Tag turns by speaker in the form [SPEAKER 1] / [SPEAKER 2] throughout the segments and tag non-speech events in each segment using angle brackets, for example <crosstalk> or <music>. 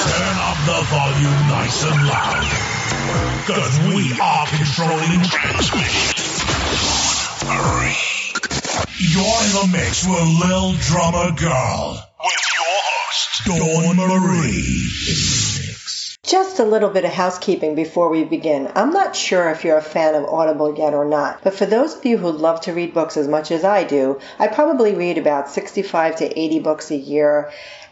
[SPEAKER 1] Turn up the volume nice and loud. Cause we are controlling transmission. You're in the mix with Lil Drummer Girl. With your host, Dawn Marie.
[SPEAKER 2] Just a little bit of housekeeping before we begin. I'm not sure if you're a fan of Audible yet or not, but for those of you who love to read books as much as I do, I probably read about 65 to 80 books a year,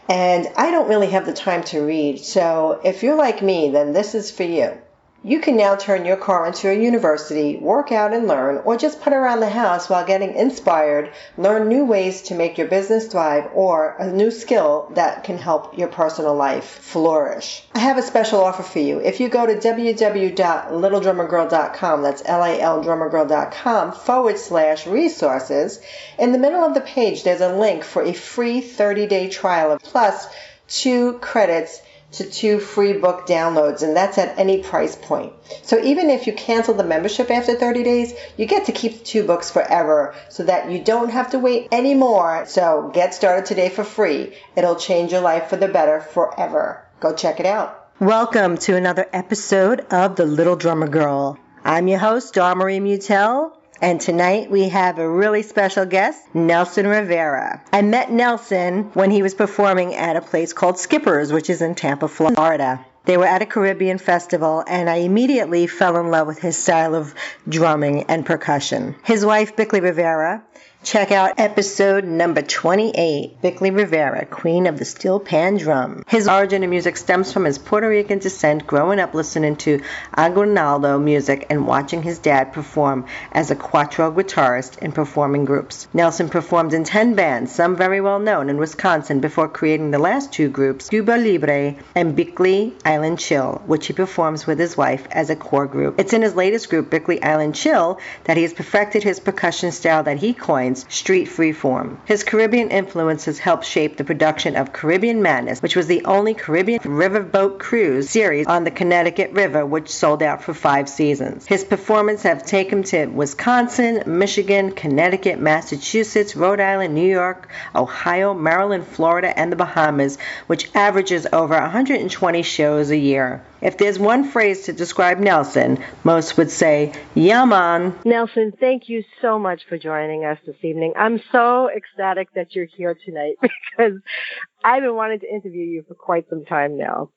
[SPEAKER 2] and I don't really have the time to read. So if you're like me, then this is for you. You can now turn your car into a university, work out and learn, or just put around the house while getting inspired, learn new ways to make your business thrive, or a new skill that can help your personal life flourish. I have a special offer for you. If you go to www.littledrummergirl.com, that's L-A-L drummergirl.com forward slash resources, in the middle of the page there's a link for a free 30-day trial of plus two credits to two free book downloads, and that's at any price point. So even if you cancel the membership after 30 days, you get to keep the two books forever so that you don't have to wait anymore. So get started today for free. It'll change your life for the better forever. Go check it out. Welcome to another episode of The Little Drummer Girl. I'm your host, Dawn Marie Mutel, and tonight we have a really special guest, Nelson Rivera. I met Nelson when he was performing at a place called Skippers, which is in Tampa, Florida. They were at a Caribbean festival, and I immediately fell in love with his style of drumming and percussion. His wife, Bickley Rivera, Check out episode number 28, Bickley Rivera, Queen of the Steel Pan Drum. His origin in music stems from his Puerto Rican descent, growing up listening to Aguinaldo music and watching his dad perform as a cuatro guitarist in performing groups. Nelson performed in 10 bands, some very well known in Wisconsin, before creating the last two groups, Cuba Libre and Bickley Island Chill, which he performs with his wife as a core group. It's in his latest group, Bickley Island Chill, that he has perfected his percussion style that he coined street freeform. His Caribbean influences helped shape the production of Caribbean Madness, which was the only Caribbean riverboat cruise series on the Connecticut River, which sold out for five seasons. His performances have taken him to Wisconsin, Michigan, Connecticut, Massachusetts, Rhode Island, New York, Ohio, Maryland, Florida, and the Bahamas, which averages over 120 shows a year. If there's one phrase to describe Nelson, most would say, Yeah, man. Nelson, thank you so much for joining us this evening. I'm so ecstatic that you're here tonight <laughs> because I've been wanting to interview you for quite some time now.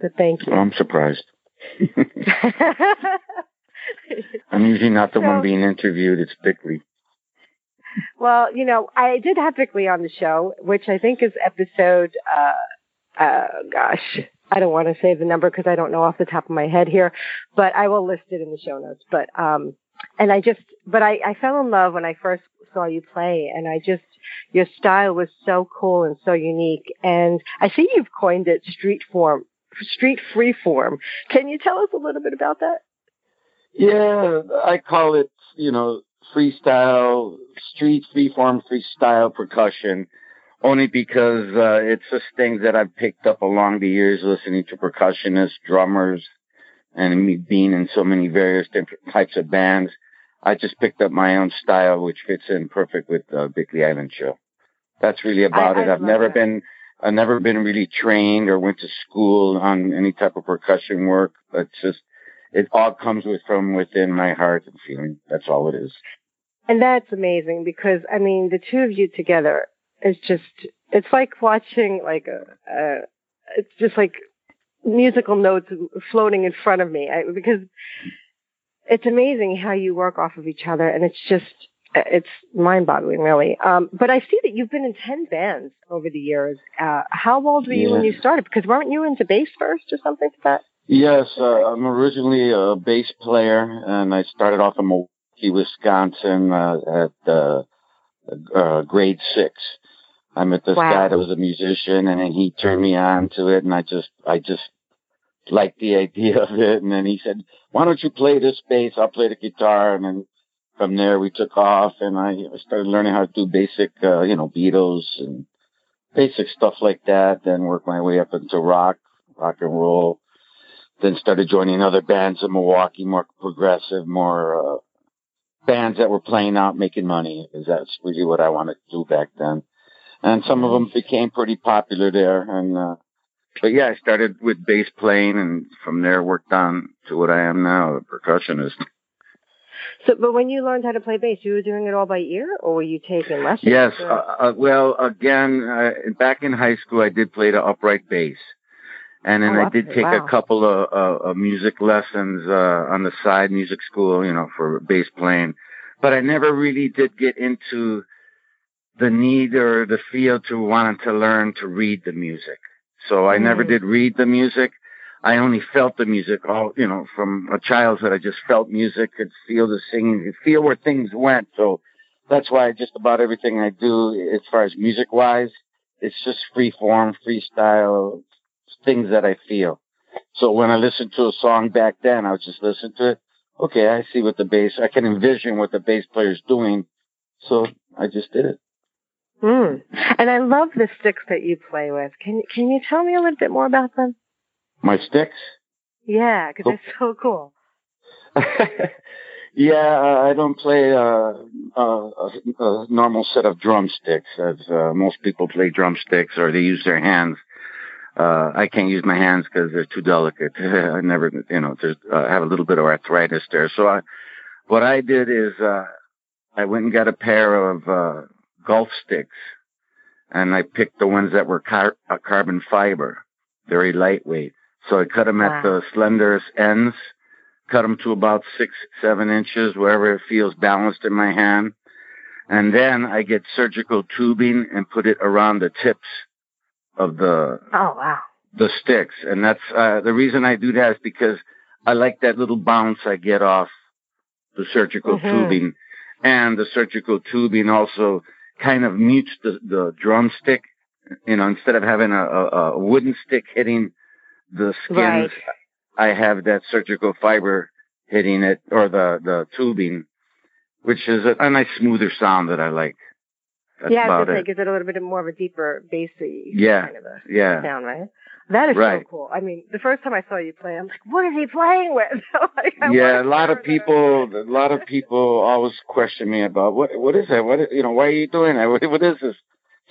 [SPEAKER 2] But thank you.
[SPEAKER 3] I'm surprised. <laughs> I'm usually not the so, one being interviewed, it's Bickley.
[SPEAKER 2] Well, you know, I did have Bickley on the show, which I think is episode, uh, uh, gosh, I don't want to say the number because I don't know off the top of my head here, but I will list it in the show notes. But um, and I just, but I, I fell in love when I first saw you play, and I just, your style was so cool and so unique. And I see you've coined it street form, street free form. Can you tell us a little bit about that?
[SPEAKER 3] Yeah, I call it, you know, freestyle, street free form, freestyle percussion only because uh, it's just things that I've picked up along the years listening to percussionists, drummers, and me being in so many various different types of bands. I just picked up my own style, which fits in perfect with uh, Bickley Island Show. That's really about I, it. I I've never that. been, I've never been really trained or went to school on any type of percussion work. It's just, it all comes with from within my heart and feeling. That's all it is.
[SPEAKER 2] And that's amazing because I mean, the two of you together it's just it's like watching like a, a it's just like musical notes floating in front of me. I, because it's amazing how you work off of each other and it's just it's mind-boggling really. Um, but i see that you've been in 10 bands over the years. Uh, how old were you yeah. when you started? Because weren't you into bass first or something like that?
[SPEAKER 3] Yes uh, i'm originally a bass player and i started off in milwaukee wisconsin uh, at uh, uh, grade six I met this wow. guy that was a musician, and then he turned me on to it, and I just, I just liked the idea <laughs> of it. And then he said, "Why don't you play this bass? I'll play the guitar." And then from there we took off, and I started learning how to do basic, uh, you know, Beatles and basic stuff like that. Then worked my way up into rock, rock and roll. Then started joining other bands in Milwaukee, more progressive, more uh, bands that were playing out, making money. Because that's really what I wanted to do back then and some of them became pretty popular there. And uh, but yeah, I started with bass playing, and from there worked on to what I am now, a percussionist.
[SPEAKER 4] So, but when you learned how to play bass, you were doing it all by ear, or were you taking lessons?
[SPEAKER 3] Yes. Uh, uh, well, again, uh, back in high school, I did play the upright bass, and then oh, I did take wow. a couple of uh, music lessons uh, on the side, music school, you know, for bass playing. But I never really did get into the need or the feel to want to learn to read the music. So I mm. never did read the music. I only felt the music all, you know, from a childhood. I just felt music, could feel the singing, could feel where things went. So that's why just about everything I do, as far as music wise, it's just free form, freestyle, things that I feel. So when I listened to a song back then, I would just listen to it. Okay, I see what the bass, I can envision what the bass player's doing. So I just did it.
[SPEAKER 4] Mm. And I love the sticks that you play with. Can you can you tell me a little bit more about them?
[SPEAKER 3] My sticks?
[SPEAKER 4] Yeah, because they're so cool. <laughs>
[SPEAKER 3] yeah, I don't play uh, uh, a, a, normal set of drumsticks as uh, most people play drumsticks or they use their hands. Uh, I can't use my hands because they're too delicate. <laughs> I never, you know, there's, uh, I have a little bit of arthritis there. So I, what I did is, uh, I went and got a pair of, uh, golf sticks and I picked the ones that were car- uh, carbon fiber, very lightweight. So I cut them wow. at the slenderest ends, cut them to about six, seven inches, wherever it feels balanced in my hand. And then I get surgical tubing and put it around the tips of the,
[SPEAKER 4] oh, wow.
[SPEAKER 3] the sticks. And that's, uh, the reason I do that is because I like that little bounce I get off the surgical mm-hmm. tubing. And the surgical tubing also kind of mutes the, the drumstick. You know, instead of having a, a, a wooden stick hitting the skins, right. I have that surgical fiber hitting it or the, the tubing, which is a, a nice smoother sound that I like. That's
[SPEAKER 4] yeah,
[SPEAKER 3] about
[SPEAKER 4] it. gives it a little bit more of a deeper bassy
[SPEAKER 3] yeah,
[SPEAKER 4] kind of a
[SPEAKER 3] yeah.
[SPEAKER 4] sound, right? That is
[SPEAKER 3] right.
[SPEAKER 4] so cool. I mean, the first time I saw you play, I'm like, what is he playing with? <laughs> like,
[SPEAKER 3] yeah, a lot of people, a lot of people always question me about what, what is that? What, is, you know, why are you doing that? <laughs> What, what is this?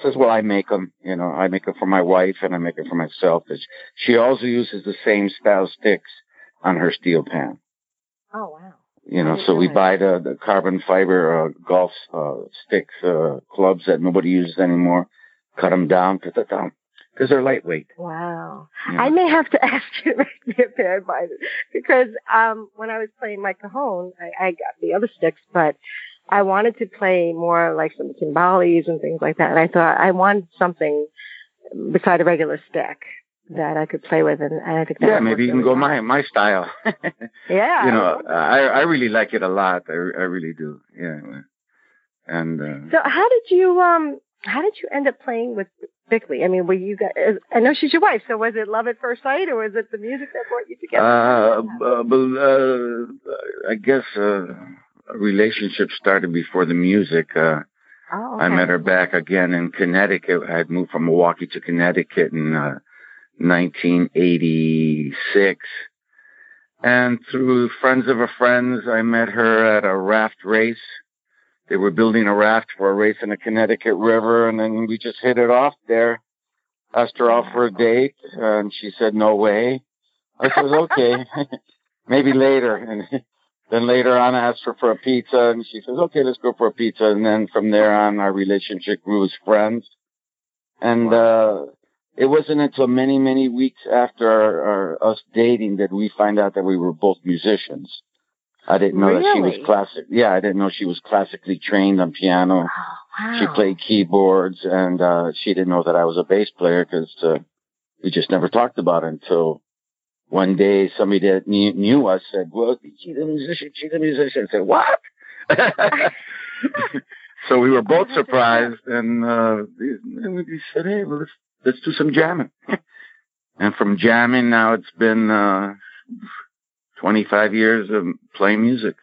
[SPEAKER 3] Says, well, I make them. You know, I make them for my wife and I make it for myself. She also uses the same style sticks on her steel pan.
[SPEAKER 4] Oh wow.
[SPEAKER 3] You know, so we buy the, the carbon fiber uh, golf uh, sticks, uh, clubs that nobody uses anymore. Cut them down, put them down because they're lightweight.
[SPEAKER 4] Wow. Yeah. I may have to <laughs> ask you to make me a pair of mine because um, when I was playing my cajon, I, I got the other sticks, but I wanted to play more like some timbales and things like that. And I thought I wanted something beside a regular stick that I could play with, and, and I think that
[SPEAKER 3] yeah, maybe you can
[SPEAKER 4] really
[SPEAKER 3] go my my style. <laughs>
[SPEAKER 4] yeah,
[SPEAKER 3] you know, I I really like it a lot. I I really do. Yeah, and uh,
[SPEAKER 4] so how did you um how did you end up playing with Bickley? I mean, were you guys? I know she's your wife, so was it love at first sight, or was it the music that brought you together?
[SPEAKER 3] Uh, uh, I guess uh, a relationship started before the music. Uh,
[SPEAKER 4] oh, okay.
[SPEAKER 3] I met her back again in Connecticut. I had moved from Milwaukee to Connecticut in uh, 1986. And through friends of a friends, I met her at a raft race they were building a raft for a race in the Connecticut River, and then we just hit it off there. Asked her out for a date, and she said, no way. I said, okay, <laughs> maybe later. And <laughs> then later on, I asked her for a pizza, and she says, okay, let's go for a pizza. And then from there on, our relationship grew as friends. And, uh, it wasn't until many, many weeks after our, our, us dating that we find out that we were both musicians. I didn't know
[SPEAKER 4] really?
[SPEAKER 3] that she was classic. Yeah, I didn't know she was classically trained on piano.
[SPEAKER 4] Oh, wow.
[SPEAKER 3] She played keyboards, and uh, she didn't know that I was a bass player because uh, we just never talked about it until one day somebody that knew, knew us said, "Well, she's a musician. She's a musician." I said, "What?" <laughs> so we were both surprised, and, uh, and we said, "Hey, well, let's let's do some jamming." <laughs> and from jamming, now it's been. Uh, 25 years of playing music.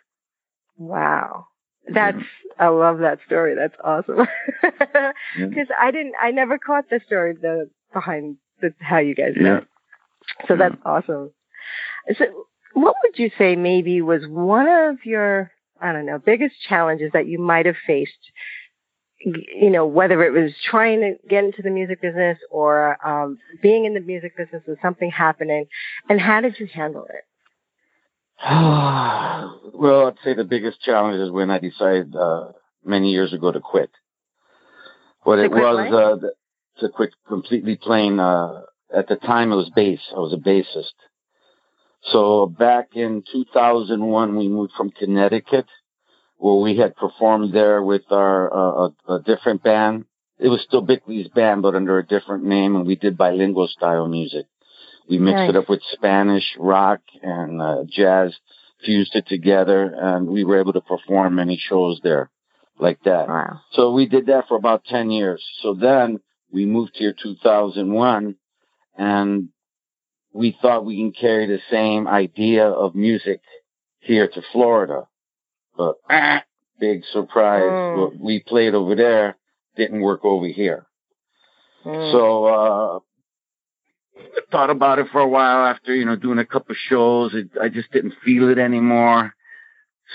[SPEAKER 4] Wow. That's, yeah. I love that story. That's awesome. Because <laughs> yeah. I didn't, I never caught the story the, behind the, how you guys met.
[SPEAKER 3] Yeah.
[SPEAKER 4] So that's awesome. So what would you say maybe was one of your, I don't know, biggest challenges that you might have faced you know, whether it was trying to get into the music business or um, being in the music business and something happening, and how did you handle it? <sighs>
[SPEAKER 3] well, I'd say the biggest challenge is when I decided uh, many years ago to quit. What it was uh, to quit completely playing. Uh, at the time, it was bass. I was a bassist. So back in 2001, we moved from Connecticut where we had performed there with our uh, a, a, different band. It was still Bickley's band, but under a different name, and we did bilingual style music. We mixed nice. it up with Spanish rock and uh, jazz, fused it together, and we were able to perform many shows there like that.
[SPEAKER 4] Wow.
[SPEAKER 3] So we did that for about 10 years. So then we moved here 2001 and we thought we can carry the same idea of music here to Florida. But ah, <clears throat> big surprise, mm. what we played over there didn't work over here. Mm. So uh thought about it for a while after, you know, doing a couple shows. It, I just didn't feel it anymore.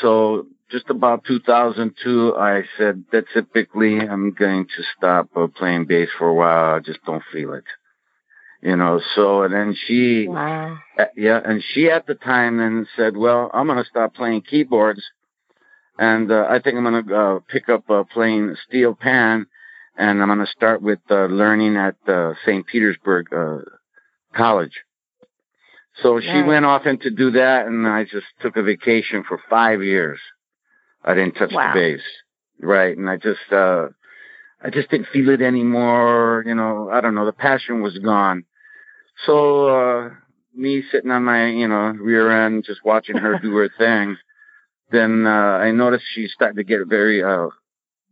[SPEAKER 3] So just about 2002, I said, that's typically I'm going to stop uh, playing bass for a while. I just don't feel it. You know, so, and then she,
[SPEAKER 4] wow.
[SPEAKER 3] uh, yeah, and she at the time then said, well, I'm going to stop playing keyboards and uh, I think I'm going to uh, pick up uh, playing steel pan, and I'm going to start with uh, learning at uh, St. Petersburg uh, College. So she went off and to do that, and I just took a vacation for five years. I didn't touch
[SPEAKER 4] wow.
[SPEAKER 3] the bass, right? And I just, uh, I just didn't feel it anymore. You know, I don't know. The passion was gone. So uh, me sitting on my, you know, rear end, just watching her do her <laughs> thing then uh, I noticed she started to get very, uh,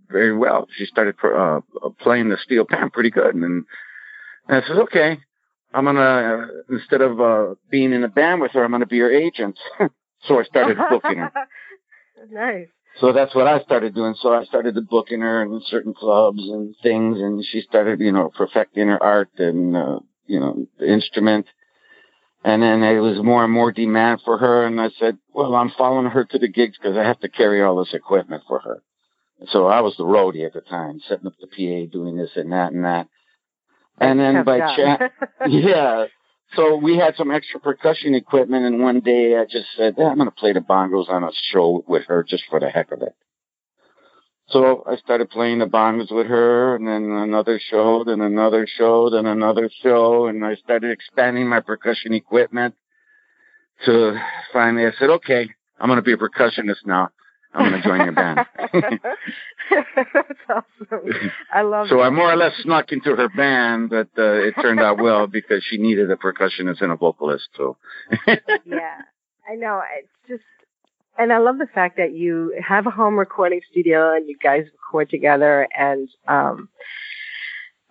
[SPEAKER 3] very well. She started uh, playing the steel pan pretty good, and, and I said, okay, I'm gonna uh, instead of uh, being in a band with her, I'm gonna be her agent. <laughs> so I started <laughs> booking her.
[SPEAKER 4] nice.
[SPEAKER 3] So that's what I started doing. So I started to booking her in certain clubs and things, and she started, you know, perfecting her art and, uh, you know, the instrument. And then it was more and more demand for her. And I said, well, I'm following her to the gigs because I have to carry all this equipment for her. so I was the roadie at the time, setting up the PA, doing this and that and that. And then by chance, <laughs> yeah. So we had some extra percussion equipment, and one day I just said, yeah, I'm going to play the bongos on a show with her just for the heck of it. So I started playing the bongos with her, and then another show, then another show, then another show, and I started expanding my percussion equipment. To finally, I said, "Okay, I'm going to be a percussionist now. I'm going to join your band." <laughs>
[SPEAKER 4] That's awesome. I love.
[SPEAKER 3] so
[SPEAKER 4] that.
[SPEAKER 3] I more or less snuck into her band, but uh, it turned out well because she needed a percussionist and a vocalist. So. <laughs>
[SPEAKER 4] yeah, I know. It's just and I love the fact that you have a home recording studio and you guys record together. And um,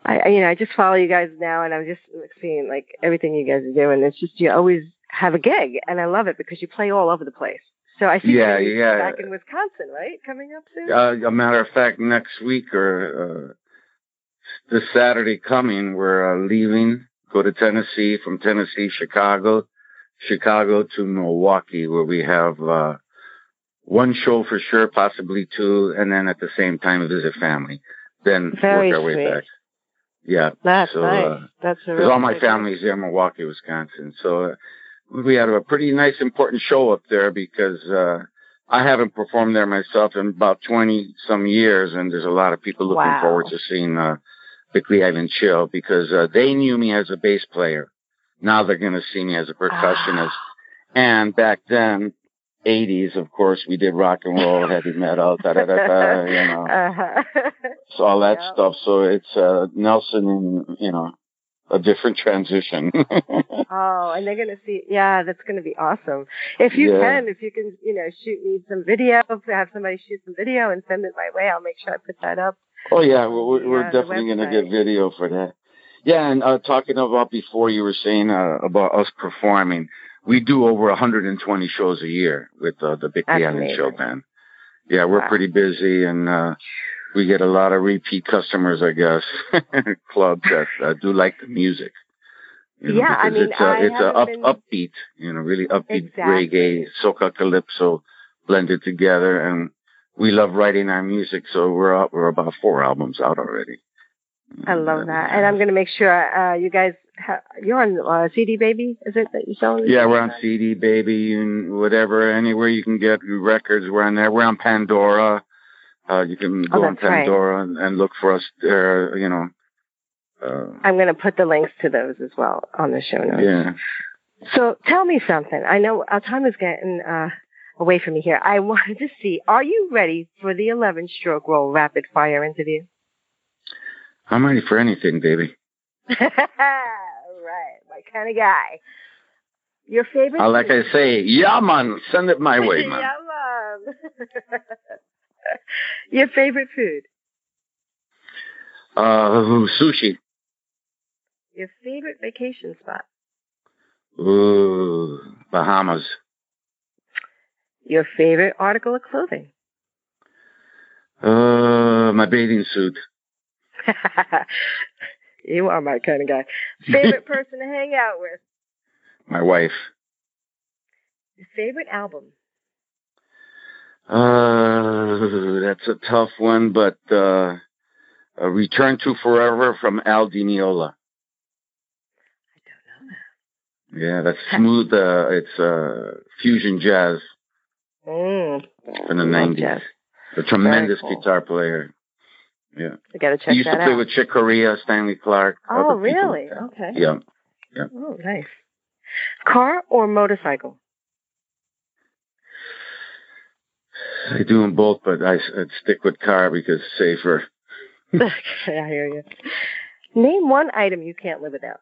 [SPEAKER 4] I, you know, I just follow you guys now, and I'm just seeing like everything you guys are doing. It's just you always have a gig, and I love it because you play all over the place. So I see
[SPEAKER 3] yeah,
[SPEAKER 4] you
[SPEAKER 3] yeah.
[SPEAKER 4] back in Wisconsin, right? Coming up soon.
[SPEAKER 3] Uh, a matter of fact, next week or uh, this Saturday coming, we're uh, leaving, go to Tennessee, from Tennessee, Chicago, Chicago to Milwaukee, where we have uh, one show for sure, possibly two, and then at the same time visit family. Then
[SPEAKER 4] Very
[SPEAKER 3] work our way
[SPEAKER 4] sweet.
[SPEAKER 3] back. Yeah.
[SPEAKER 4] That's
[SPEAKER 3] so,
[SPEAKER 4] nice.
[SPEAKER 3] Uh,
[SPEAKER 4] That's a
[SPEAKER 3] because all my family's there in Milwaukee, Wisconsin. So uh, we had a pretty nice, important show up there because uh, I haven't performed there myself in about 20 some years, and there's a lot of people looking
[SPEAKER 4] wow.
[SPEAKER 3] forward to seeing uh, Bickley Island Chill because uh, they knew me as a bass player. Now they're going to see me as a percussionist.
[SPEAKER 4] Ah.
[SPEAKER 3] And back then, 80s, of course, we did rock and roll, heavy metal, da da da da, you know, <laughs>
[SPEAKER 4] uh-huh.
[SPEAKER 3] so all that
[SPEAKER 4] Yep.
[SPEAKER 3] stuff. So it's uh, Nelson in, you know, a different transition. <laughs>
[SPEAKER 4] Oh, and they're gonna see. Yeah, that's gonna be awesome. If you
[SPEAKER 3] Yeah.
[SPEAKER 4] can, if you can, you know, shoot me some video, have somebody shoot some video and send it my way, I'll make sure I put that up.
[SPEAKER 3] oh yeah, we're, we're-
[SPEAKER 4] Yeah,
[SPEAKER 3] definitely going to get video for that. Yeah, and uh, talking about before you were saying uh, about us performing, we do over 120 shows a year with uh, the Big
[SPEAKER 4] amazing.
[SPEAKER 3] Show Band. Yeah, we're
[SPEAKER 4] Wow.
[SPEAKER 3] pretty busy, and uh, we get a lot of repeat customers, I guess, <laughs> clubs that uh, do like the music. You know,
[SPEAKER 4] Yeah, I
[SPEAKER 3] because
[SPEAKER 4] mean,
[SPEAKER 3] it's a,
[SPEAKER 4] I
[SPEAKER 3] it's a up,
[SPEAKER 4] been-
[SPEAKER 3] upbeat, you know, really upbeat
[SPEAKER 4] Exactly.
[SPEAKER 3] reggae, soca calypso blended together, and we love writing our music, so we're out, we're about four albums out already.
[SPEAKER 4] I love that, and I'm going to make sure uh, you guys ha- you're on uh, CD Baby. Is it that you sell?
[SPEAKER 3] Yeah, we're on CD Baby and whatever, anywhere you can get records. We're on there. We're on Pandora. Uh, you can go
[SPEAKER 4] oh,
[SPEAKER 3] on Pandora
[SPEAKER 4] right.
[SPEAKER 3] and, and, look for us there. You know.
[SPEAKER 4] Uh, I'm going to put the links to those as well on the show notes.
[SPEAKER 3] Yeah.
[SPEAKER 4] So tell me something. I know our time is getting uh, away from me here. I <laughs> wanted to see, are you ready for the 11 stroke roll rapid fire interview?
[SPEAKER 3] I'm ready for anything, baby. <laughs>
[SPEAKER 4] right, my kind of guy. Your favorite?
[SPEAKER 3] Uh, like I say, yeah, man, send it my way, man. <laughs>
[SPEAKER 4] yeah, man. <laughs> Your favorite food?
[SPEAKER 3] Uh, sushi.
[SPEAKER 4] Your favorite vacation spot?
[SPEAKER 3] Ooh, Bahamas.
[SPEAKER 4] Your favorite article of clothing?
[SPEAKER 3] Uh, my bathing suit. <laughs>
[SPEAKER 4] you are my kind of guy. Favorite <laughs> person to hang out with?
[SPEAKER 3] My wife.
[SPEAKER 4] Your favorite album?
[SPEAKER 3] Uh, that's a tough one, but uh, a Return to Forever from Al Di Meola.
[SPEAKER 4] I don't know that.
[SPEAKER 3] Yeah, that's <laughs> smooth. Uh, it's uh, fusion jazz
[SPEAKER 4] mm.
[SPEAKER 3] from the nineties. A tremendous
[SPEAKER 4] cool.
[SPEAKER 3] guitar player. Yeah.
[SPEAKER 4] I gotta check
[SPEAKER 3] he used
[SPEAKER 4] that
[SPEAKER 3] to play
[SPEAKER 4] out.
[SPEAKER 3] with Chick Corea, Stanley Clarke.
[SPEAKER 4] Oh, really? Okay.
[SPEAKER 3] Yeah. Yeah.
[SPEAKER 4] Oh, nice. Car or motorcycle?
[SPEAKER 3] I do them both, but I, I'd stick with car because it's safer. <laughs>
[SPEAKER 4] okay, I hear you. Name one item you can't live without.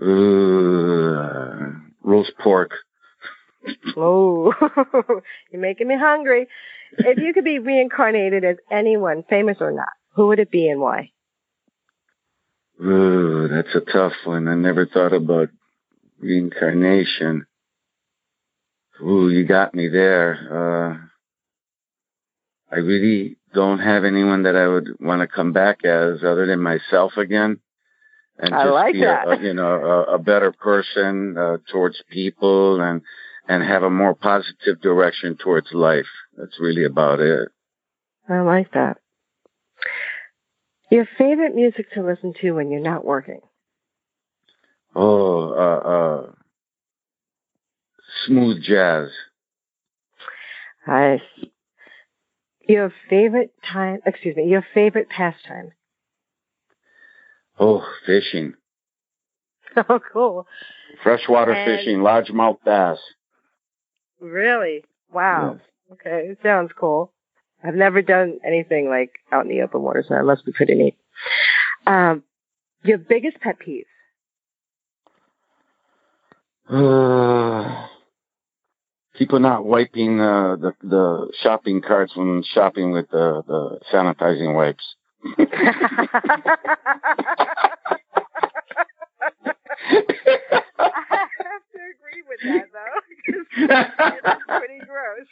[SPEAKER 3] Uh, roast pork.
[SPEAKER 4] Oh, <laughs> you're making me hungry. If you could be reincarnated as anyone, famous or not, who would it be and why?
[SPEAKER 3] Ooh, that's a tough one. I never thought about reincarnation. Ooh, you got me there. Uh, I really don't have anyone that I would want to come back as other than myself again. And
[SPEAKER 4] I
[SPEAKER 3] just
[SPEAKER 4] like
[SPEAKER 3] be
[SPEAKER 4] that.
[SPEAKER 3] A, you know, a, a better person uh, towards people and and have a more positive direction towards life. That's really about it.
[SPEAKER 4] I like that. Your favorite music to listen to when you're not working?
[SPEAKER 3] Oh, uh, uh, smooth jazz.
[SPEAKER 4] Nice. Your favorite time, excuse me, your favorite pastime?
[SPEAKER 3] Oh, fishing. <laughs>
[SPEAKER 4] Oh, cool.
[SPEAKER 3] Freshwater
[SPEAKER 4] And-
[SPEAKER 3] fishing, largemouth bass.
[SPEAKER 4] Really? Wow.
[SPEAKER 3] Yes.
[SPEAKER 4] Okay, it sounds cool. I've never done anything like out in the open water, so that must be pretty neat. Um, your biggest pet peeve?
[SPEAKER 3] Uh, people not wiping uh, the the shopping carts when shopping with the the sanitizing wipes.
[SPEAKER 4] I have to agree with that though, because it's pretty gross.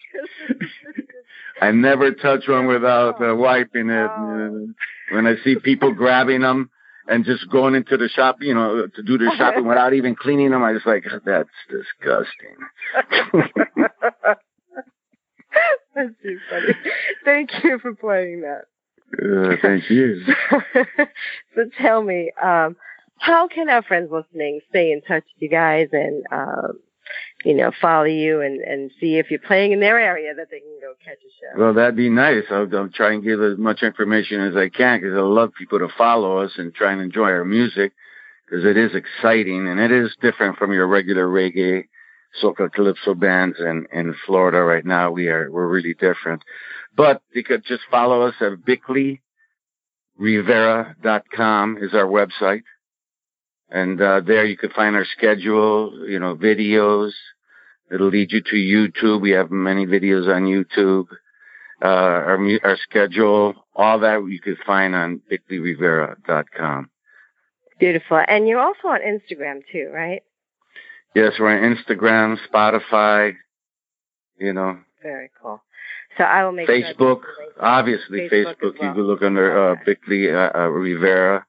[SPEAKER 3] I never touch one without uh, wiping it.
[SPEAKER 4] Oh.
[SPEAKER 3] When I see people grabbing them and just going into the shop, you know, to do the shopping without even cleaning them, I just like that's disgusting. <laughs>
[SPEAKER 4] That's too funny. Thank you for playing that.
[SPEAKER 3] Uh, thank you. <laughs>
[SPEAKER 4] so tell me, um, how can our friends listening stay in touch with you guys and, um, you know, follow you and, and see if you're playing in their area that they can go catch a show?
[SPEAKER 3] Well, that'd be nice. I'll, I'll try and give as much information as I can because I love people to follow us and try and enjoy our music because it is exciting and it is different from your regular reggae, soca, calypso bands in, in Florida right now. We are, we're really different. But you could just follow us at bickley.rivera.com is our website. And uh, there you can find our schedule, you know, videos. It'll lead you to YouTube. We have many videos on YouTube. Uh, our, our schedule, all that you can find on bickley.rivera.com.
[SPEAKER 4] Beautiful. And you're also on Instagram too, right?
[SPEAKER 3] Yes, we're on Instagram, Spotify, you know,
[SPEAKER 4] Very cool. So I will make sure
[SPEAKER 3] Facebook,
[SPEAKER 4] link
[SPEAKER 3] obviously
[SPEAKER 4] Facebook
[SPEAKER 3] Facebook.
[SPEAKER 4] as
[SPEAKER 3] You can look under uh, Bickley uh, uh, Rivera.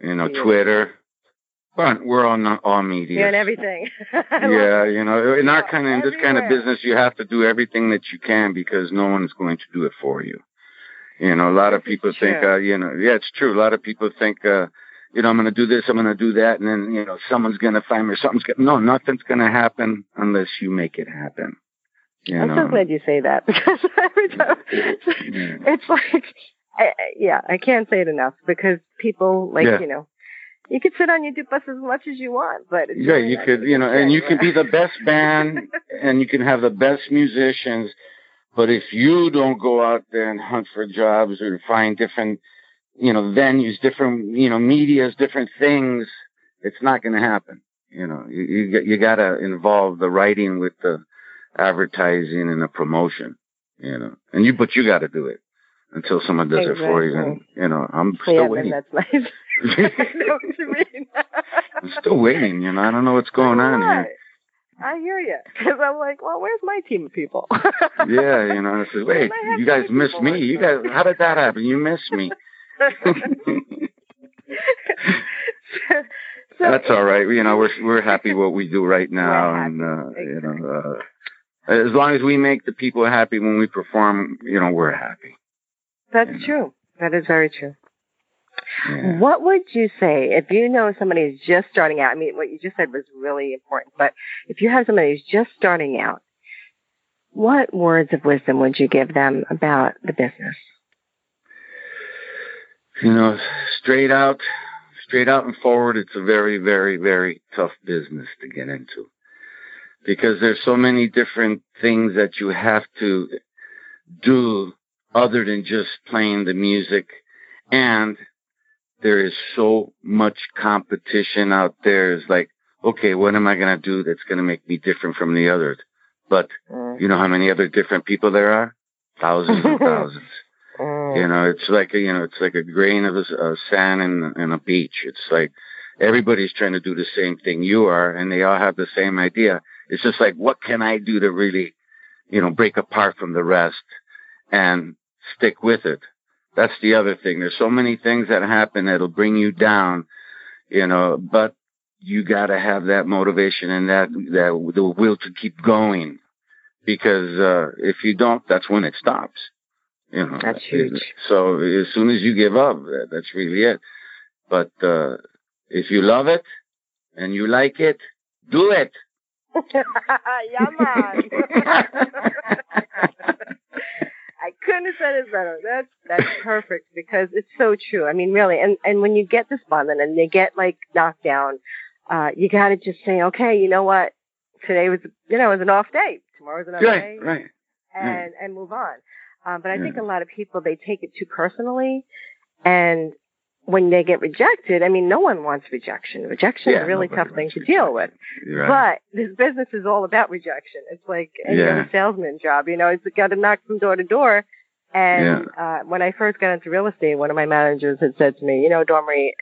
[SPEAKER 3] You know,
[SPEAKER 4] Beautiful.
[SPEAKER 3] Twitter. But we're on all media. <laughs>
[SPEAKER 4] Yeah, and everything.
[SPEAKER 3] yeah, you know, in our kind of in this kind of business, you have to do everything that you can because no one's going to do it for you. You know, a lot of people think, uh, you know, yeah, it's true. A lot of people think, uh, you know, I'm going to do this, I'm going to do that, and then you know, someone's going to find me. Something's going. No, nothing's going to happen unless you make it happen. You
[SPEAKER 4] I'm
[SPEAKER 3] know?
[SPEAKER 4] so glad you say that <laughs> because every time it's like, I, yeah, I can't say it enough because people like yeah. you know you could sit on your bus as much as you want, but
[SPEAKER 3] yeah, really you could, you know, and you can be the best <laughs> band, and you can have the best musicians, but if you don't go out there and hunt for jobs or find different, you know, venues, different, you know, medias, different things, it's not going to happen. You know, you you, you got to involve the writing with the advertising and the promotion. You know, and you, but you got to do it until someone does exactly. it for you. And you know, I'm still
[SPEAKER 4] yeah,
[SPEAKER 3] waiting.
[SPEAKER 4] That's <laughs> nice. <laughs> I know what you <laughs> mean.
[SPEAKER 3] I'm still waiting. You know, I don't know what's going on here.
[SPEAKER 4] I hear you because I'm like, well, where's my team of people?
[SPEAKER 3] yeah, you know, I says, wait, you guys missed me. You guys, how did that happen? You missed me. <laughs> so, That's all right. You know, we're we're happy what we do right now, and uh, exactly. you know, uh, as long as we make the people happy when we perform, you know, we're happy.
[SPEAKER 4] That's you know? true. That is very true. Yeah. What would you say if you know somebody who's just starting out? I mean, what you just said was really important, but if you have somebody who's just starting out, what words of wisdom would you give them about the business?
[SPEAKER 3] You know, straight out, straight out and forward, it's a very, very, very tough business to get into because there's so many different things that you have to do other than just playing the music and there is so much competition out there. It's like, okay, what am I going to do that's going to make me different from the others? But mm. you know how many other different people there are? Thousands and <laughs> thousands. Mm. You know, it's like a, you know, it's like a grain of a, sand in, in a beach. It's like everybody's trying to do the same thing you are, and they all have the same idea. It's just like, what can I do to really, you know, break apart from the rest and stick with it? That's the other thing. There's so many things that happen that'll bring you down, you know, but you got to have that motivation and that, that the will to keep going because, uh, if you don't, that's when it stops. You know,
[SPEAKER 4] that's huge.
[SPEAKER 3] So as soon as you give up, that's really it. But, uh, if you love it and you like it, do it. <laughs>
[SPEAKER 4] yeah, man. <laughs> Couldn't have said it better. That's that's perfect because it's so true. I mean, really, and and when you get despondent and they get like knocked down, uh, you got to just say, okay, you know what? Today was you know was an off day. Tomorrow's another
[SPEAKER 3] right,
[SPEAKER 4] day,
[SPEAKER 3] right,
[SPEAKER 4] and right. and move on. Um, but I yeah. think a lot of people they take it too personally, and when they get rejected, I mean, no one wants rejection. Rejection
[SPEAKER 3] yeah,
[SPEAKER 4] is a really tough thing to
[SPEAKER 3] rejection.
[SPEAKER 4] deal with.
[SPEAKER 3] Right.
[SPEAKER 4] But this business is all about rejection. It's like any yeah. salesman job, you know, it's got to knock from door to door. And yeah. uh, when I first got into real estate, one of my managers had said to me, you know, Dawn Marie,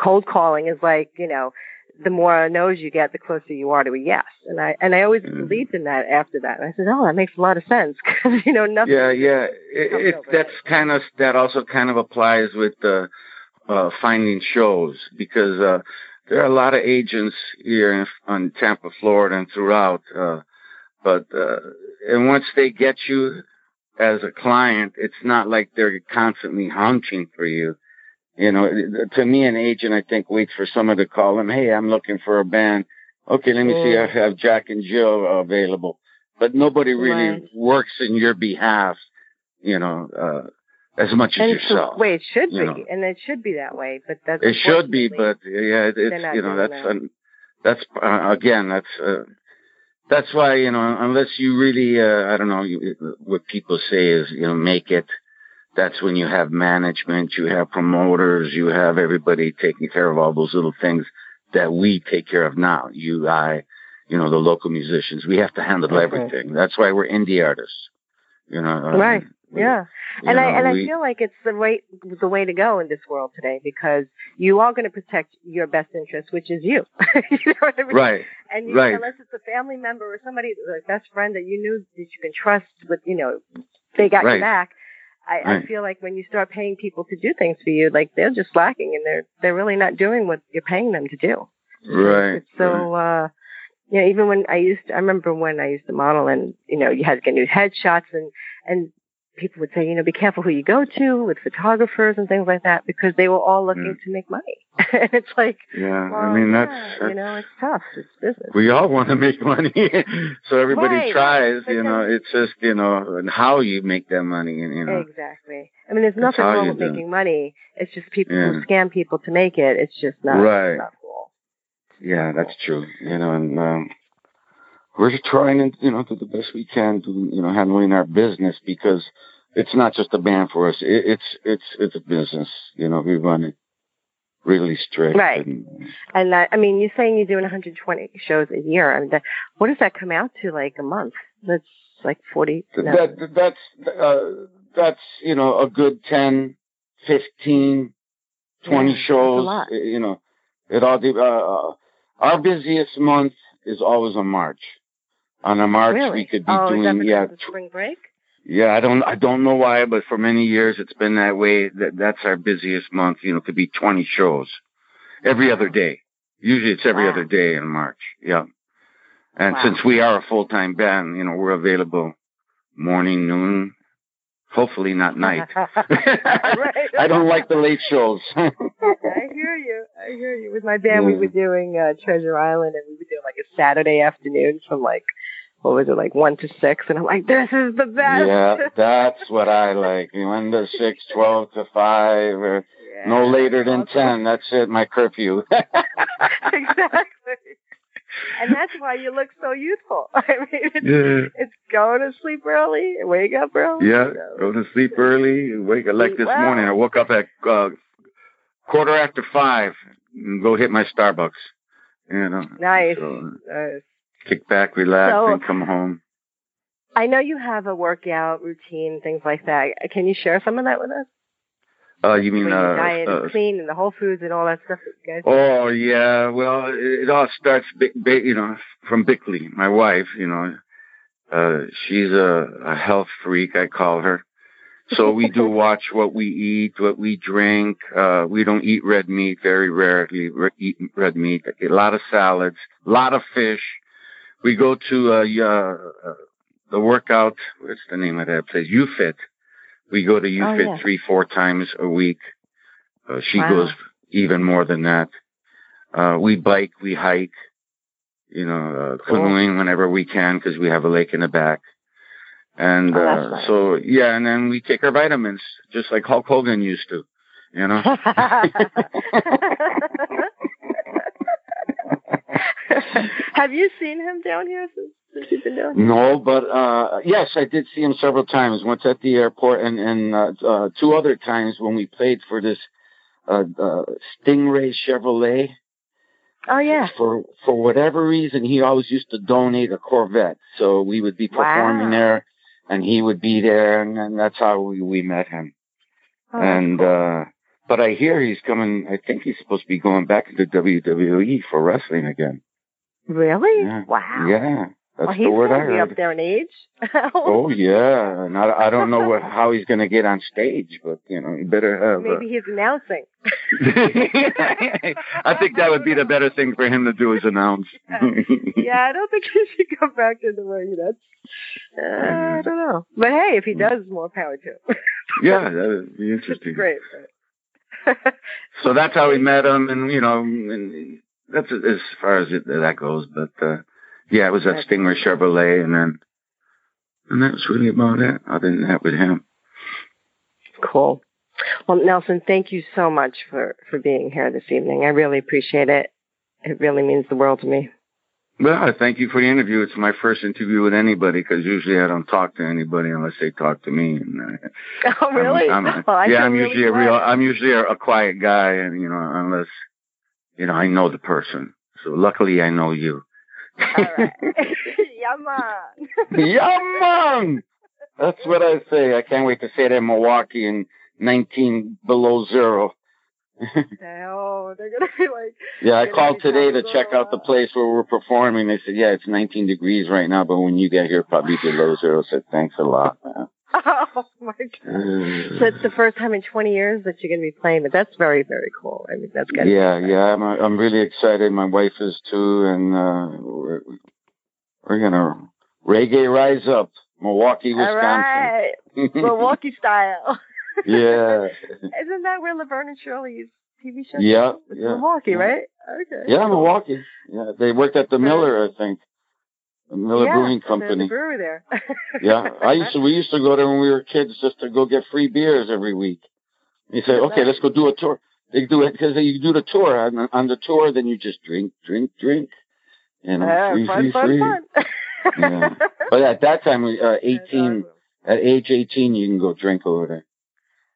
[SPEAKER 4] cold calling is like, you know, the more no's you get, the closer you are to a yes. And I and I always mm. believed in that after that. And I said, oh, that makes a lot of sense <laughs> because you know nothing.
[SPEAKER 3] Yeah, yeah. It, it that's kind of that also kind of applies with uh, uh, finding shows because uh, there are a lot of agents here in, on Tampa, Florida, and throughout. Uh, but uh, and once they get you as a client, it's not like they're constantly hunting for you you know, to me, an agent, I think, waits for someone to call him. Hey, I'm looking for a band. Okay, let me mm. see. I have Jack and Jill available. But nobody really right. works in your behalf, you know, uh, as much
[SPEAKER 4] and
[SPEAKER 3] as yourself.
[SPEAKER 4] The way it should be, know. and it should be that way. But that's
[SPEAKER 3] it should be. But yeah, it, it's you know that's that. that's uh, again that's uh, that's why you know unless you really uh, I don't know you, what people say is you know make it that's when you have management, you have promoters, you have everybody taking care of all those little things that we take care of now. You, I, you know, the local musicians. We have to handle okay. everything. That's why we're indie artists. You know. Um,
[SPEAKER 4] right. yeah. And know, I and we, I feel like it's the way the way to go in this world today because you are going to protect your best interest, which is you. <laughs> you know what I mean?
[SPEAKER 3] Right.
[SPEAKER 4] And you,
[SPEAKER 3] right.
[SPEAKER 4] unless it's a family member or somebody, a best friend that you knew that you can trust with, you know, they got
[SPEAKER 3] right.
[SPEAKER 4] your back I, right. I feel like when you start paying people to do things for you, like they're just slacking and they're they're really not doing what you're paying them to do.
[SPEAKER 3] Right.
[SPEAKER 4] So
[SPEAKER 3] right.
[SPEAKER 4] uh you know, even when I used to, I remember when I used to model and, you know, you had to get new headshots and, and people would say, you know, be careful who you go to with photographers and things like that because they were all looking mm. to make money. <laughs> and it's like,
[SPEAKER 3] yeah,
[SPEAKER 4] well,
[SPEAKER 3] I mean,
[SPEAKER 4] yeah,
[SPEAKER 3] that's,
[SPEAKER 4] that's, you know, it's tough. It's business.
[SPEAKER 3] We all want to make money. <laughs> so everybody
[SPEAKER 4] right,
[SPEAKER 3] tries, you know, it's just, you know, and how you make that money, you know.
[SPEAKER 4] Exactly. I mean, there's nothing wrong with making money. It's just people yeah. who scam people to make it. It's just not,
[SPEAKER 3] right.
[SPEAKER 4] not cool.
[SPEAKER 3] Yeah, that's true. You know, and, um, we're just trying to, you know, do the best we can to, you know, handling our business because it's not just a band for us. It, it's it's it's a business. You know, we run it really strict.
[SPEAKER 4] Right. And, and that, I mean, you're saying you're doing 120 shows a year. I mean, that, what does that come out to? Like a month? That's like 40. No.
[SPEAKER 3] That that's uh, that's you know a good 10, 15, 20
[SPEAKER 4] yeah,
[SPEAKER 3] shows. You know, it all. Uh, uh, our busiest month is always a March. On a March,
[SPEAKER 4] really?
[SPEAKER 3] we could be
[SPEAKER 4] oh,
[SPEAKER 3] doing
[SPEAKER 4] yeah spring break.
[SPEAKER 3] Yeah, I don't I don't know why, but for many years it's been that way. That that's our busiest month. You know, could be 20 shows every other day. Usually it's every
[SPEAKER 4] wow.
[SPEAKER 3] other day in March. Yeah. And
[SPEAKER 4] wow.
[SPEAKER 3] since we are a full time band, you know, we're available morning, noon, hopefully not night. <laughs> <laughs> I don't like the late shows.
[SPEAKER 4] I hear you. I hear you. With my band, yeah. we were doing uh, Treasure Island, and we were doing like a Saturday afternoon from like what was it like one to six? And i'm like this is the best.
[SPEAKER 3] Yeah <laughs> that's what i like. One to six twelve to five or yeah, no later than ten. That's it my curfew. <laughs> <laughs>
[SPEAKER 4] Exactly. And that's why you look so youthful. I mean it's, yeah. it's going to sleep early wake up early
[SPEAKER 3] yeah go to sleep early wake up like this
[SPEAKER 4] well.
[SPEAKER 3] morning i woke up at uh, quarter after five and go hit my starbucks. You know
[SPEAKER 4] nice,
[SPEAKER 3] so,
[SPEAKER 4] nice
[SPEAKER 3] kick back, relax,
[SPEAKER 4] so,
[SPEAKER 3] and come home.
[SPEAKER 4] I know you have a workout routine, things like that. Can you share some of that with us?
[SPEAKER 3] Uh, you mean
[SPEAKER 4] uh,
[SPEAKER 3] diet
[SPEAKER 4] uh, and clean and the whole foods and all that stuff that you guys
[SPEAKER 3] Oh yeah, well it, it all starts, you know, from Bickley, my wife. You know, uh, she's a, a health freak, I call her. So we do <laughs> watch what we eat, what we drink. Uh, we don't eat red meat, very rarely re- eat red meat. A lot of salads, a lot of fish we go to uh, uh, the workout. What's the name of that place? UFit. We go to UFit oh, yeah. three, four times a week. Uh, she
[SPEAKER 4] wow.
[SPEAKER 3] goes even more than that. Uh, we bike, we hike, you know, uh, canoeing cool. whenever we can because we have a lake in the back. And
[SPEAKER 4] oh,
[SPEAKER 3] uh,
[SPEAKER 4] nice.
[SPEAKER 3] so, yeah, and then we take our vitamins just like Hulk Hogan used to, you know. <laughs> <laughs> <laughs> <laughs>
[SPEAKER 4] Have you seen him down here since, since you've been down here?
[SPEAKER 3] No, but uh yes, I did see him several times. Once at the airport, and and uh, uh, two other times when we played for this uh, uh Stingray Chevrolet.
[SPEAKER 4] Oh yeah.
[SPEAKER 3] For for whatever reason, he always used to donate a Corvette, so we would be performing
[SPEAKER 4] wow.
[SPEAKER 3] there, and he would be there, and, and that's how we we met him.
[SPEAKER 4] Oh,
[SPEAKER 3] and
[SPEAKER 4] cool.
[SPEAKER 3] uh but I hear he's coming. I think he's supposed to be going back into WWE for wrestling again.
[SPEAKER 4] Really?
[SPEAKER 3] Yeah.
[SPEAKER 4] Wow.
[SPEAKER 3] Yeah. That's
[SPEAKER 4] well, he's
[SPEAKER 3] the word I
[SPEAKER 4] gonna be up there in age. <laughs>
[SPEAKER 3] oh yeah, and I, I don't know what, how he's going to get on stage, but you know, he better have.
[SPEAKER 4] Maybe
[SPEAKER 3] uh...
[SPEAKER 4] he's announcing. <laughs>
[SPEAKER 3] I think that would be the better thing for him to do is announce. <laughs>
[SPEAKER 4] yeah, I don't think he should come back to the ring. That's uh, I don't know, but hey, if he does, more power to him.
[SPEAKER 3] yeah, that would be interesting.
[SPEAKER 4] Great.
[SPEAKER 3] so that's how we met him, and you know, and that's as far as it, that goes. But uh yeah, it was at Stingray Chevrolet, and then and that was really about it. Other than that, with him.
[SPEAKER 4] Cool. Well, Nelson, thank you so much for for being here this evening. I really appreciate it. It really means the world to me.
[SPEAKER 3] Well, I thank you for the interview. It's my first interview with anybody because usually I don't talk to anybody unless they talk to me. And,
[SPEAKER 4] uh, <laughs> oh, really?
[SPEAKER 3] I'm, I'm,
[SPEAKER 4] well,
[SPEAKER 3] yeah, I'm
[SPEAKER 4] really
[SPEAKER 3] usually
[SPEAKER 4] glad.
[SPEAKER 3] a real. I'm usually a, a quiet guy, and you know, unless you know I know the person. So luckily, I know you.
[SPEAKER 4] All right. <laughs> <laughs> Yaman.
[SPEAKER 3] Yaman. That's what I say. I can't wait to say that in Milwaukee in 19 below zero. <laughs>
[SPEAKER 4] oh, they're gonna be like.
[SPEAKER 3] Yeah, I called today to check out the place where we're performing. They said, "Yeah, it's 19 degrees right now, but when you get here, probably below zero." I said, "Thanks a lot, man." <laughs>
[SPEAKER 4] Oh, my god! So it's the first time in 20 years that you're going to be playing, but that's very, very cool. I mean, that's good.
[SPEAKER 3] Yeah, yeah, I'm I'm really excited. My wife is too, and uh, we're we're gonna reggae rise up, Milwaukee, Wisconsin. All
[SPEAKER 4] right, <laughs> Milwaukee style.
[SPEAKER 3] yeah. <laughs>
[SPEAKER 4] Isn't that where Laverne and Shirley's TV show?
[SPEAKER 3] Yeah,
[SPEAKER 4] yeah. Milwaukee, right? Okay.
[SPEAKER 3] Yeah, Milwaukee. Yeah, they worked at the Miller, I think. Miller
[SPEAKER 4] yeah,
[SPEAKER 3] Brewing Company.
[SPEAKER 4] Brewery there. <laughs>
[SPEAKER 3] yeah, I used to. We used to go there when we were kids, just to go get free beers every week. You say, okay, let's go do a tour. They do it because you do the tour on, on the tour, then you just drink, drink, drink. You know,
[SPEAKER 4] yeah,
[SPEAKER 3] free,
[SPEAKER 4] fun,
[SPEAKER 3] free,
[SPEAKER 4] fun,
[SPEAKER 3] free.
[SPEAKER 4] Fun.
[SPEAKER 3] yeah. <laughs> But at that time, we uh, eighteen. At age eighteen, you can go drink over there.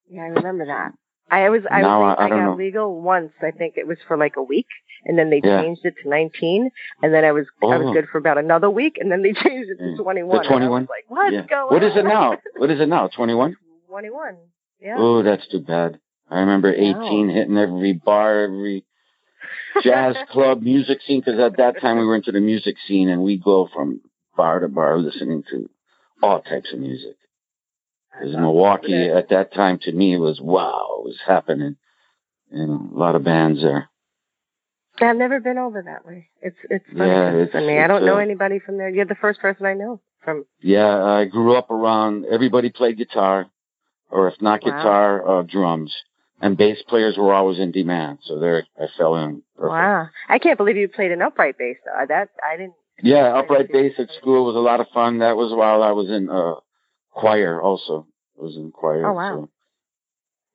[SPEAKER 4] Yeah, I remember that. I was I
[SPEAKER 3] Now,
[SPEAKER 4] was
[SPEAKER 3] I- I
[SPEAKER 4] I,
[SPEAKER 3] don't
[SPEAKER 4] got
[SPEAKER 3] know.
[SPEAKER 4] legal once. I think it was for like a week, and then they
[SPEAKER 3] Yeah.
[SPEAKER 4] changed it to 19, and then I was I
[SPEAKER 3] Oh.
[SPEAKER 4] was good for about another week, and then they <laughs> changed it to mm. 21.
[SPEAKER 3] The 21?
[SPEAKER 4] I was like, what's
[SPEAKER 3] yeah.
[SPEAKER 4] going
[SPEAKER 3] What is it now? <laughs> What is it now? Twenty one.
[SPEAKER 4] 21. Yeah.
[SPEAKER 3] Oh, that's too bad. I remember
[SPEAKER 4] Wow.
[SPEAKER 3] 18 hitting every bar, every jazz <laughs> club, music scene, because at that time we were into the music scene and we go from bar to bar listening to all types of music. Because Milwaukee at that time to me was wow, it was happening. You know, a lot of bands there.
[SPEAKER 4] I've never been over that way. It's it's funny
[SPEAKER 3] Yeah, it's-
[SPEAKER 4] I mean I don't know
[SPEAKER 3] uh,
[SPEAKER 4] anybody from there. You're the first person I know from.
[SPEAKER 3] Yeah, I grew up around everybody played guitar, or if not
[SPEAKER 4] Wow.
[SPEAKER 3] guitar, uh, drums. And bass players were always in demand, so there I fell in. Perfect.
[SPEAKER 4] Wow, I can't believe you played an upright bass though. That I didn't.
[SPEAKER 3] Yeah, upright bass at school was a lot of fun. That was while I was in uh choir also. I was in choir.
[SPEAKER 4] Oh, wow.
[SPEAKER 3] So.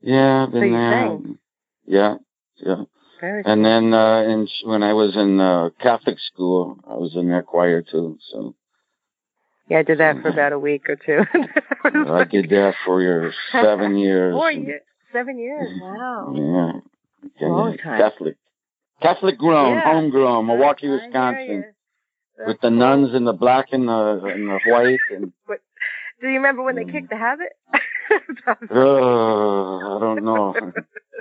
[SPEAKER 3] Yeah, been
[SPEAKER 4] So you
[SPEAKER 3] there.
[SPEAKER 4] sang.
[SPEAKER 3] Yeah, yeah.
[SPEAKER 4] Very
[SPEAKER 3] And then uh in when I was in uh Catholic school, I was in their choir too. So
[SPEAKER 4] Yeah, I did that for about a week or two. <laughs>
[SPEAKER 3] I did that for your seven <laughs> years.
[SPEAKER 4] Four years, seven years. Wow.
[SPEAKER 3] Yeah. Okay,
[SPEAKER 4] Long time.
[SPEAKER 3] Catholic. Catholic grown,
[SPEAKER 4] Yeah.
[SPEAKER 3] homegrown, Milwaukee, Wisconsin. With the nuns in the black and the and the white and <laughs>
[SPEAKER 4] Do you remember when they
[SPEAKER 3] Mm.
[SPEAKER 4] kicked the habit? <laughs>
[SPEAKER 3] uh, I don't know.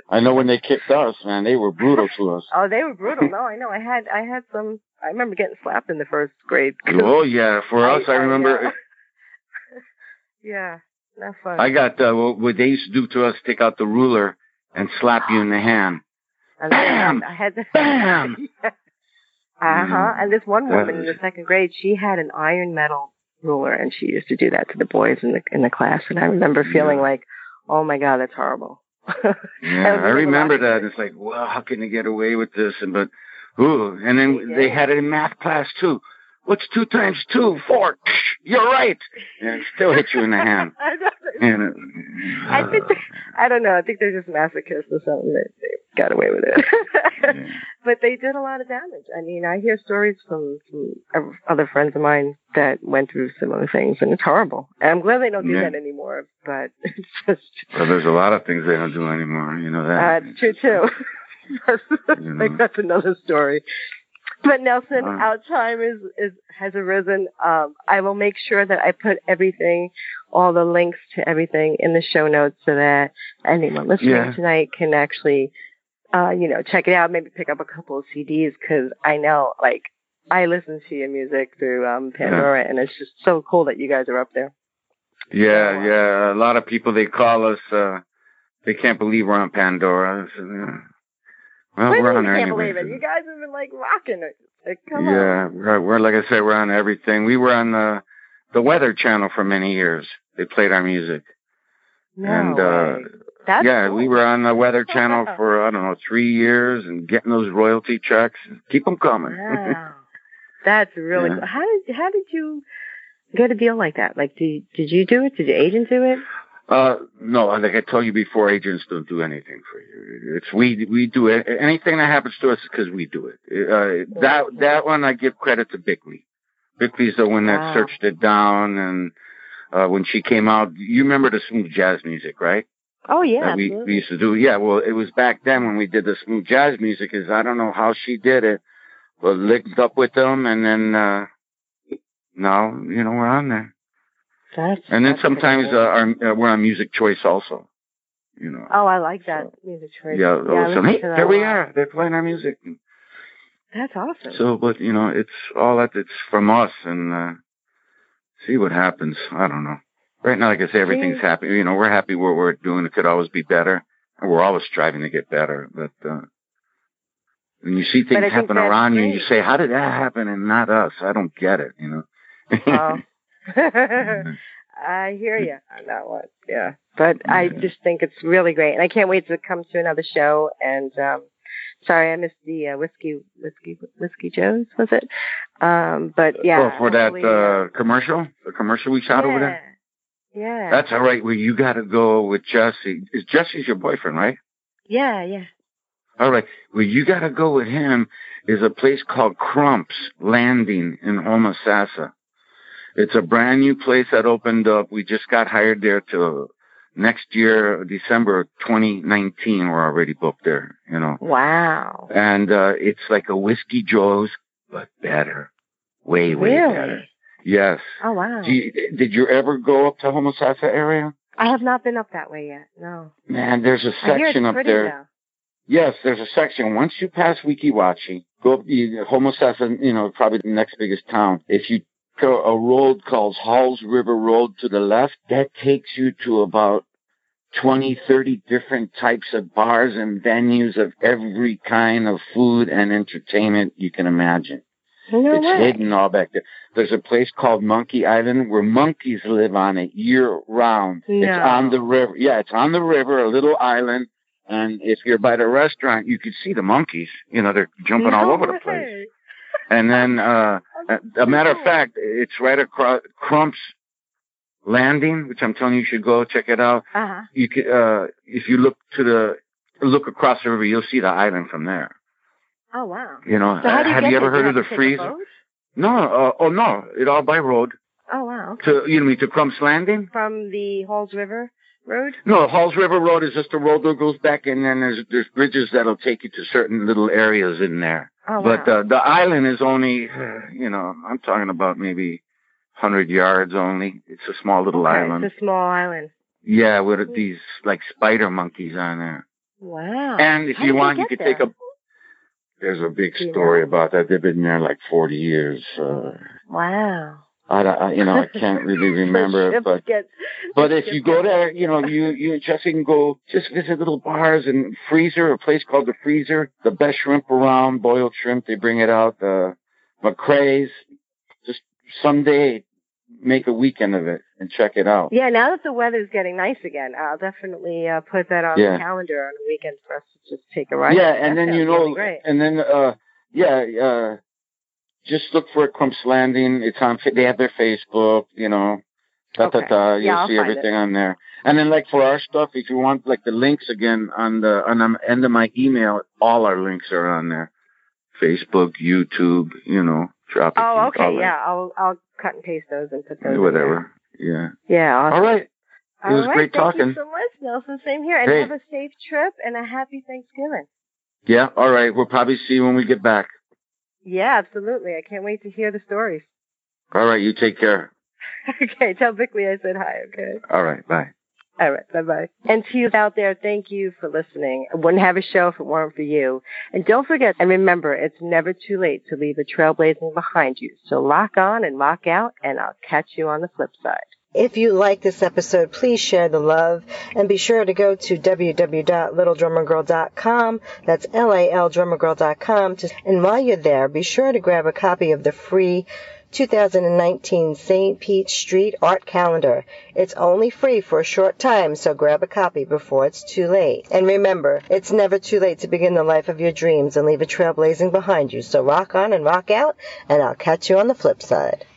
[SPEAKER 3] I know when they kicked us, man, they were brutal to us.
[SPEAKER 4] oh, they were brutal. No, I know. I had I had some. I remember getting slapped in the first grade. <laughs>
[SPEAKER 3] Oh yeah, for us, I
[SPEAKER 4] uh,
[SPEAKER 3] remember <laughs>
[SPEAKER 4] yeah, not fun.
[SPEAKER 3] I got uh, what what they used to do to us: take out the ruler and slap you in the hand.
[SPEAKER 4] And
[SPEAKER 3] Bam!
[SPEAKER 4] I had the
[SPEAKER 3] Bam!
[SPEAKER 4] Uh huh. And this one woman in the second grade, she had an iron metal ruler, and she used to do that to the boys in the in the class. And I remember feeling
[SPEAKER 3] Yeah.
[SPEAKER 4] like, oh my god, that's horrible. <laughs>
[SPEAKER 3] Yeah, I remember that. It's like, well, how can they get away with this? And but, ooh, and then
[SPEAKER 4] They
[SPEAKER 3] they had it in math class too. What's two times two? Four. You're right. And it still hit you in the hand. <laughs>
[SPEAKER 4] I don't-
[SPEAKER 3] And it,
[SPEAKER 4] I think I don't know. I think they're just masochists or something. They, they got away with it.
[SPEAKER 3] Yeah. <laughs>
[SPEAKER 4] but they did a lot of damage. I mean, I hear stories from, from other friends of mine that went through similar things, and it's horrible. And I'm glad they don't do
[SPEAKER 3] Yeah.
[SPEAKER 4] that anymore. But <laughs> it's just
[SPEAKER 3] well, there's a lot of things they don't do anymore. You know
[SPEAKER 4] uh,
[SPEAKER 3] that.
[SPEAKER 4] it's true too.
[SPEAKER 3] You
[SPEAKER 4] like that's another story. But Nelson,
[SPEAKER 3] Uh.
[SPEAKER 4] our time is, is has arisen. Um, I will make sure that I put everything, all the links to everything in the show notes so that anyone listening
[SPEAKER 3] Yeah.
[SPEAKER 4] tonight can actually, uh, you know, check it out. Maybe pick up a couple of CDs because I know, like, I listen to your music through um, Pandora, and it's just so cool that you guys are up there.
[SPEAKER 3] Yeah, yeah. A lot of people they call us. uh They can't believe we're on Pandora. So, yeah. Well, we're on
[SPEAKER 4] I can't believe it. You guys have been like rocking it. Like, come on.
[SPEAKER 3] yeah, we're, we're like I said, we're on everything. We were on the the Weather Channel for many years. They played our music,
[SPEAKER 4] No
[SPEAKER 3] and uh.
[SPEAKER 4] That's
[SPEAKER 3] yeah,
[SPEAKER 4] cool.
[SPEAKER 3] we were on the Weather <laughs> Channel for I don't know three years and getting those royalty checks. Keep them coming.
[SPEAKER 4] Wow. <laughs> That's really
[SPEAKER 3] Yeah.
[SPEAKER 4] cool. How did how did you get a deal like that? Like did did you do it? Did your agent do it?
[SPEAKER 3] Uh, no, like I told you before, agents don't do anything for you. It's we we do it. Anything that happens to us is because we do it. Uh, that that one I give credit to Bickley. Bickley's the one that
[SPEAKER 4] Wow.
[SPEAKER 3] searched it down, and uh, when she came out, you remember the smooth jazz music, right?
[SPEAKER 4] Oh yeah,
[SPEAKER 3] we, we used to do. Yeah, well, it was back then when we did the smooth jazz music. Is I don't know how she did it, but linked up with them, and then uh, now you know we're on there.
[SPEAKER 4] That's,
[SPEAKER 3] And then
[SPEAKER 4] that's
[SPEAKER 3] sometimes uh, our, uh, we're on Music Choice also. You know.
[SPEAKER 4] Oh, I like that music choice.
[SPEAKER 3] Yeah,
[SPEAKER 4] I
[SPEAKER 3] all of a sudden,
[SPEAKER 4] listen
[SPEAKER 3] hey, there we are. They're playing our music.
[SPEAKER 4] That's awesome.
[SPEAKER 3] So, but you know, it's all that it's from us, and uh, see what happens. I don't know. right now, like I say, everything's happy. You know, we're happy where we're doing. It could always be better, and we're always striving to get better. But uh, when you see things happen around great. you, and you say, "How did that happen?" and not us, I don't get it. You know.
[SPEAKER 4] oh. <laughs> <laughs> I hear you on that one. Yeah, but yeah. I just think it's really great, and I can't wait to come to another show. And um, sorry, I missed the uh, whiskey, whiskey, whiskey Joe's. Was it? Um, but yeah.
[SPEAKER 3] Oh, for that uh, uh, commercial, the commercial we shot
[SPEAKER 4] yeah.
[SPEAKER 3] over there.
[SPEAKER 4] Yeah.
[SPEAKER 3] That's all right. Well, you got to go with Jesse. Is Jesse's your boyfriend, right?
[SPEAKER 4] Yeah, yeah.
[SPEAKER 3] All right. Well, you got to go with him. Is a place called Crumps Landing in Homosassa. It's a brand new place that opened up. We just got hired there to next year, December 2019. We're already booked there, you know.
[SPEAKER 4] Wow.
[SPEAKER 3] And, uh, it's like a Whiskey Joe's, but better. Way, way
[SPEAKER 4] really?
[SPEAKER 3] better. Yes.
[SPEAKER 4] Oh, wow.
[SPEAKER 3] You, did you ever go up to Homosassa area?
[SPEAKER 4] I have not been up that way yet. No.
[SPEAKER 3] Man, there's a section up there.
[SPEAKER 4] Though.
[SPEAKER 3] Yes, there's a section. Once you pass Weeki Wachee, go up the Homosassa, you know, probably the next biggest town. If you a road called Halls River Road to the left. That takes you to about 20, 30 different types of bars and venues of every kind of food and entertainment you can imagine.
[SPEAKER 4] No
[SPEAKER 3] it's
[SPEAKER 4] way.
[SPEAKER 3] hidden all back there. There's a place called Monkey Island where monkeys live on it year round.
[SPEAKER 4] No.
[SPEAKER 3] It's on the river. Yeah, it's on the river, a little island. And if you're by the restaurant, you could see the monkeys. You know, they're jumping
[SPEAKER 4] no
[SPEAKER 3] all over
[SPEAKER 4] way.
[SPEAKER 3] the place. And then, uh, a matter of fact, it's right across Crump's Landing, which I'm telling you, you should go check it out.
[SPEAKER 4] Uh-huh.
[SPEAKER 3] You can, uh, if you look to the, look across the river, you'll see the island from there.
[SPEAKER 4] Oh wow!
[SPEAKER 3] You know,
[SPEAKER 4] so you
[SPEAKER 3] have you ever heard of the
[SPEAKER 4] freeze?
[SPEAKER 3] No, uh, oh no, it all by road.
[SPEAKER 4] Oh wow! Okay.
[SPEAKER 3] To you know, to Crump's Landing
[SPEAKER 4] from the Halls River Road.
[SPEAKER 3] No, Halls River Road is just a road that goes back, and then there's there's bridges that'll take you to certain little areas in there.
[SPEAKER 4] Oh,
[SPEAKER 3] but
[SPEAKER 4] wow.
[SPEAKER 3] uh, the island is only, <sighs> you know, I'm talking about maybe hundred yards only. It's a small little
[SPEAKER 4] okay,
[SPEAKER 3] island.
[SPEAKER 4] It's a small island.
[SPEAKER 3] Yeah, with these like spider monkeys on there.
[SPEAKER 4] Wow.
[SPEAKER 3] And if
[SPEAKER 4] How
[SPEAKER 3] you want, you
[SPEAKER 4] could
[SPEAKER 3] take a. There's a big story
[SPEAKER 4] know?
[SPEAKER 3] about that. They've been there like 40 years. Uh,
[SPEAKER 4] wow.
[SPEAKER 3] I, I, you know, I can't really <laughs> remember it, but
[SPEAKER 4] gets,
[SPEAKER 3] but if you go there, you know, you you just can go just visit little bars and freezer, a place called the Freezer, the best shrimp around, boiled shrimp. They bring it out, the MacRae's. Just someday, make a weekend of it and check it out.
[SPEAKER 4] Yeah, now that the weather's getting nice again, I'll definitely uh, put that on
[SPEAKER 3] Yeah.
[SPEAKER 4] the calendar on a weekend for us to just take a ride.
[SPEAKER 3] yeah, and then you know,
[SPEAKER 4] really
[SPEAKER 3] and then uh, yeah, uh, just look for Crump's Landing. It's on. They have their Facebook. You know, da da
[SPEAKER 4] Okay.
[SPEAKER 3] da. You'll
[SPEAKER 4] Yeah,
[SPEAKER 3] see everything on there. And then like for our stuff, if you want like the links again on the on the end of my email, all our links are on there. Facebook, YouTube, you know, drop.
[SPEAKER 4] Oh, okay,
[SPEAKER 3] that.
[SPEAKER 4] yeah, I'll I'll cut and paste those and put those.
[SPEAKER 3] Whatever. Yeah.
[SPEAKER 4] Yeah. Awesome.
[SPEAKER 3] All right. It was
[SPEAKER 4] All right,
[SPEAKER 3] great
[SPEAKER 4] thank
[SPEAKER 3] talking.
[SPEAKER 4] you so much, Nelson. Same here, and
[SPEAKER 3] Hey.
[SPEAKER 4] have a safe trip and a happy Thanksgiving.
[SPEAKER 3] Yeah. All right. We'll probably see you when we get back.
[SPEAKER 4] Yeah, absolutely. I can't wait to hear the stories.
[SPEAKER 3] All right. You take care. <laughs>
[SPEAKER 4] okay, tell Bickley I said hi. Okay.
[SPEAKER 3] All right. Bye.
[SPEAKER 4] All right, bye bye. And to you out there, thank you for listening. I wouldn't have a show if it weren't for you. And don't forget, and remember, it's never too late to leave a trailblazing behind you. So lock on and lock out, and I'll catch you on the flip side.
[SPEAKER 2] If you like this episode, please share the love and be sure to go to www.littledrummergirl.com. That's L-A-L drummergirl.com. And while you're there, be sure to grab a copy of the free 2019 St. Pete Street Art Calendar. It's only free for a short time, so grab a copy before it's too late. And remember, it's never too late to begin the life of your dreams and leave a trailblazing behind you. So rock on and rock out, and I'll catch you on the flip side.